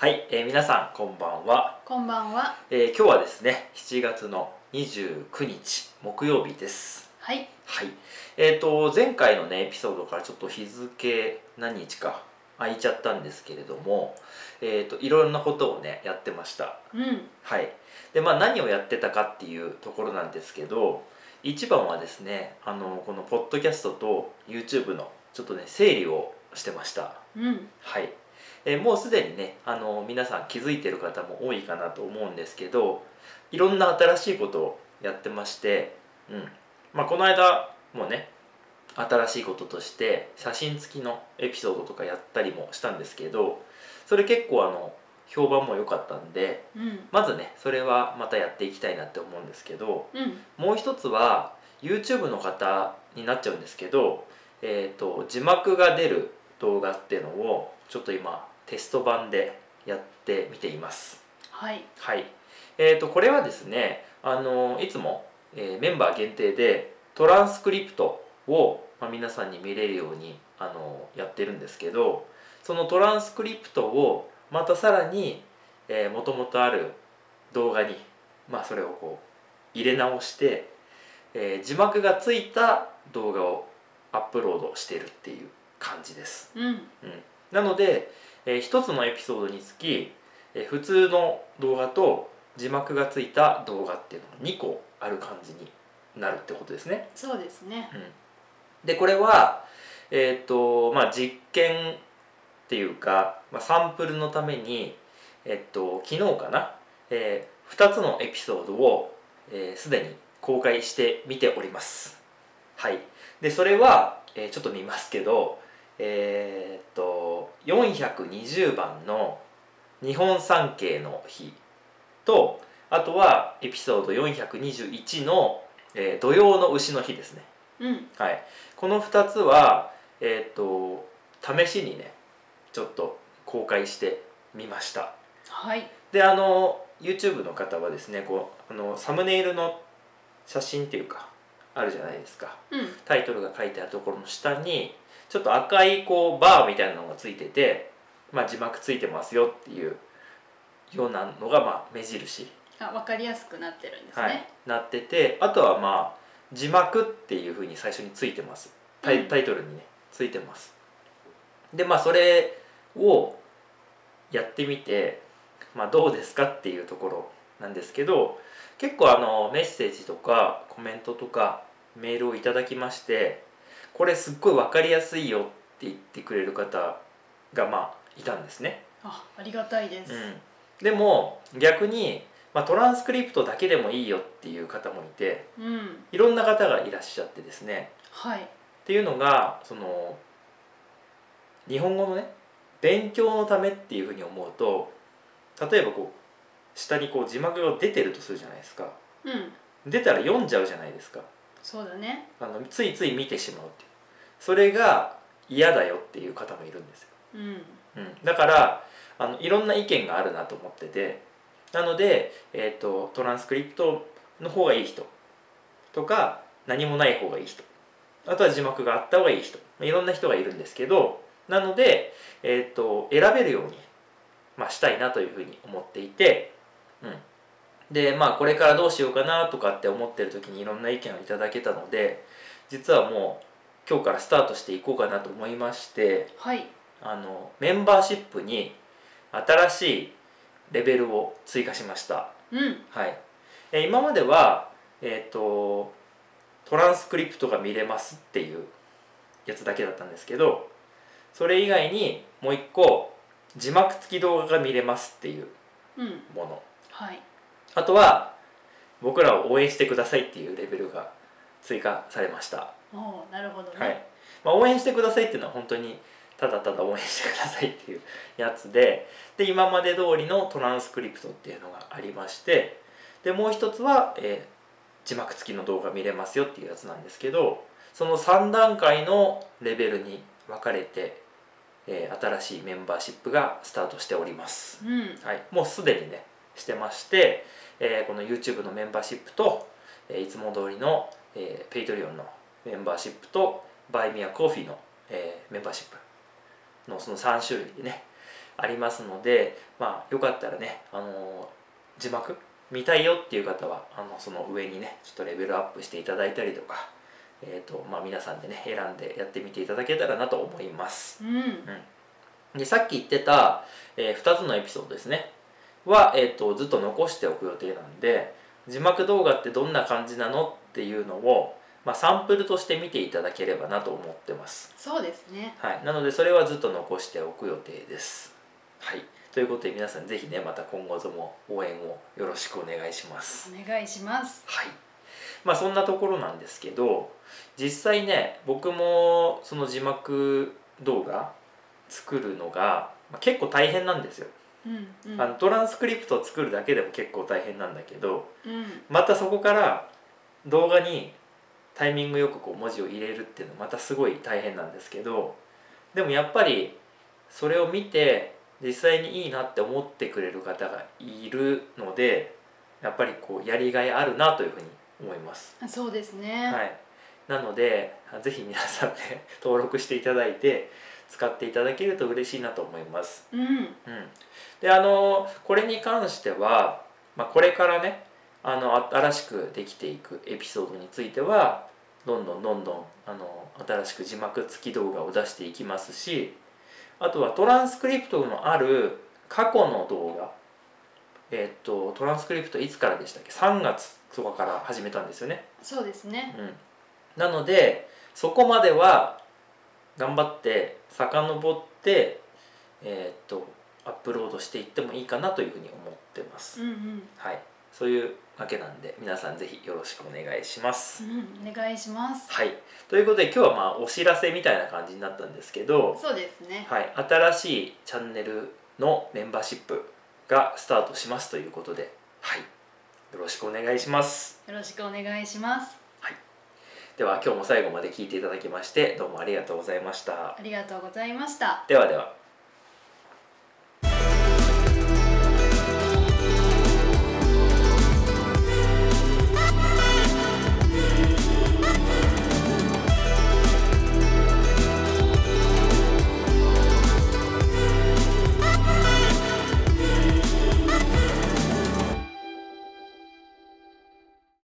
はい、えー皆さんこんばんは、こんばんは。えー今日はですね7月の29日木曜日ですはい。はいえー、と前回のねエピソードからちょっと日付何日か空いちゃったんですけれども、えー、といろんなことをねやってましたうん。はいでまあ何をやってたかっていうところなんですけど一番はですねあのこのポッドキャストと YouTube のちょっとね整理をしてましたうん。はい、えーもうすでにねあの皆さん気づいてる方も多いかなと思うんですけどいろんな新しいことをやってまして、うんまあ、この間もね新しいこととして写真付きのエピソードとかやったりもしたんですけどそれ結構あの評判も良かったんでうん。まずねそれはまたやっていきたいなって思うんですけどうん。もう一つは YouTube の方になっちゃうんですけど、えー、と字幕が出る動画っていうのをちょっと今テスト版でやってみていますはい。はいえー、とこれはですねあのいつも、えーメンバー限定でトランスクリプトを、まあ、皆さんに見れるようにあのやってるんですけどそのトランスクリプトをまたさらにもともとある動画に、まあ、それをこう入れ直して、えー字幕がついた動画をアップロードしているっていう感じです。うん。うん、なので、えー一つのエピソードにつき、えー普通の動画と字幕がついた動画っていうのが2個ある感じになるってことですね。そうですね。でこれは、えーとまあ、実験っていうか、まあ、サンプルのために、えっと昨日かな、え2つのエピソードをえーすで、に公開してみております。はい、でそれは、えーちょっと見ますけどえーっと420番の「日本三景の日」とあとはエピソード421の、えー土曜の牛の日」ですね。うん。はい、この2つはえっ、と試しにねちょっと公開してみましたはい。であの YouTube の方はですねこうあのサムネイルの写真っていうかあるじゃないですかうん。タイトルが書いてあるところの下にちょっと赤いこうバーみたいなのがついてて、まあ、字幕ついてますよっていうようなのがまあ目印。あ、わかりやすくなってるんですはい。ね。、なっててあとはまあ字幕っていうふうに最初についてます。タイうん。タイトルにねついてます。でまあそれをやってみて、まあ、どうですかっていうところなんですけど結構あのメッセージとかコメントとかメールをいただきましてこれすっごい分かりやすいよって言ってくれる方がまあいたんですねあ、ありがたいです。うん、でも逆に、まあ、トランスクリプトだけでもいいよっていう方もいてうん。いろんな方がいらっしゃってですねはい。っていうのがその日本語のね勉強のためっていうふうに思うと例えばこう下にこう字幕が出てるとするじゃないですかうん。出たら読んじゃうじゃないですかそうだね。あのついつい見てしまうっていう。それが嫌だよっていう方もいるんですよ。うん。うん、だからあのいろんな意見があるなと思ってて。なので、えー、とトランスクリプトの方がいい人。とか何もない方がいい人。あとは字幕があった方がいい人。まあいろんな人がいるんですけど。なので、えー、と選べるように、まあ、したいなというふうに思っていて、うん、でまあこれからどうしようかなとかって思ってる時にいろんな意見をいただけたので実はもう今日からスタートしていこうかなと思いましてはい。あのメンバーシップに新しいレベルを追加しました、うん。はい、え今までは、えー、とトランスクリプトが見れますっていうやつだけだったんですけどそれ以外にもう一個字幕付き動画が見れますっていううん。ものはい。あとは僕らを応援してくださいっていうレベルが追加されましたおお、なるほどね。はいまあ、応援してくださいっていうのは本当にただただ応援してくださいっていうやつでで今まで通りのトランスクリプトっていうのがありましてでもう一つは、えー字幕付きの動画見れますよっていうやつなんですけどその3段階のレベルに分かれて、えー新しいメンバーシップがスタートしております。うん。はい、もうすでにねしてまして、えーこの YouTube のメンバーシップと、えーいつも通りの、えー、Patreon のメンバーシップと Buy Me a Coffee の、えーメンバーシップのその3種類でねありますのでまあよかったらねあの字幕見たいよっていう方はあのその上にねちょっとレベルアップしていただいたりとか、えーとまあ、皆さんでね選んでやってみていただけたらなと思います。うん。でさっき言ってた、え2つのエピソードですねは、えー、とずっと残しておく予定なんで字幕動画ってどんな感じなのっていうのを、まあ、サンプルとして見ていただければなと思ってます。そうですねはい、なのでそれはずっと残しておく予定です。はい、ということで皆さんぜひねまた今後とも応援をよろしくお願いします。お願いしますはい。まあそんなところなんですけど実際ね僕もその字幕動画作るのが、まあ、結構大変なんですよ。うんうん。あのトランスクリプトを作るだけでも結構大変なんだけどうん。またそこから動画にタイミングよくこう文字を入れるっていうのはまたすごい大変なんですけどでもやっぱりそれを見て実際にいいなって思ってくれる方がいるのでやっぱりこうやりがいあるなというふうに思います。あそうですね、はい、なのでぜひ皆さんね登録していただいて使っていただけると嬉しいなと思います。うん。うん、であのこれに関しては、まあ、これからねあの新しくできていくエピソードについてはどんどんどんどんあの新しく字幕付き動画を出していきますしあとはトランスクリプトのある過去の動画えっとトランスクリプトいつからでしたっけ？3月とかから始めたんですよね。そうですね。うん、なのでそこまでは頑張って遡ってえーっとアップロードしていってもいいかなというふうに思ってます、うんうん。はい。そういうわけなんで皆さんぜひよろしくお願いします、うんお願いします。はい。ということで今日はまあお知らせみたいな感じになったんですけど、そうですね。はい、新しいチャンネルのメンバーシップがスタートしますということではい。よろしくお願いします。よろしくお願いしますでは今日も最後まで聞いていただきましてどうもありがとうございました。ありがとうございました。ではでは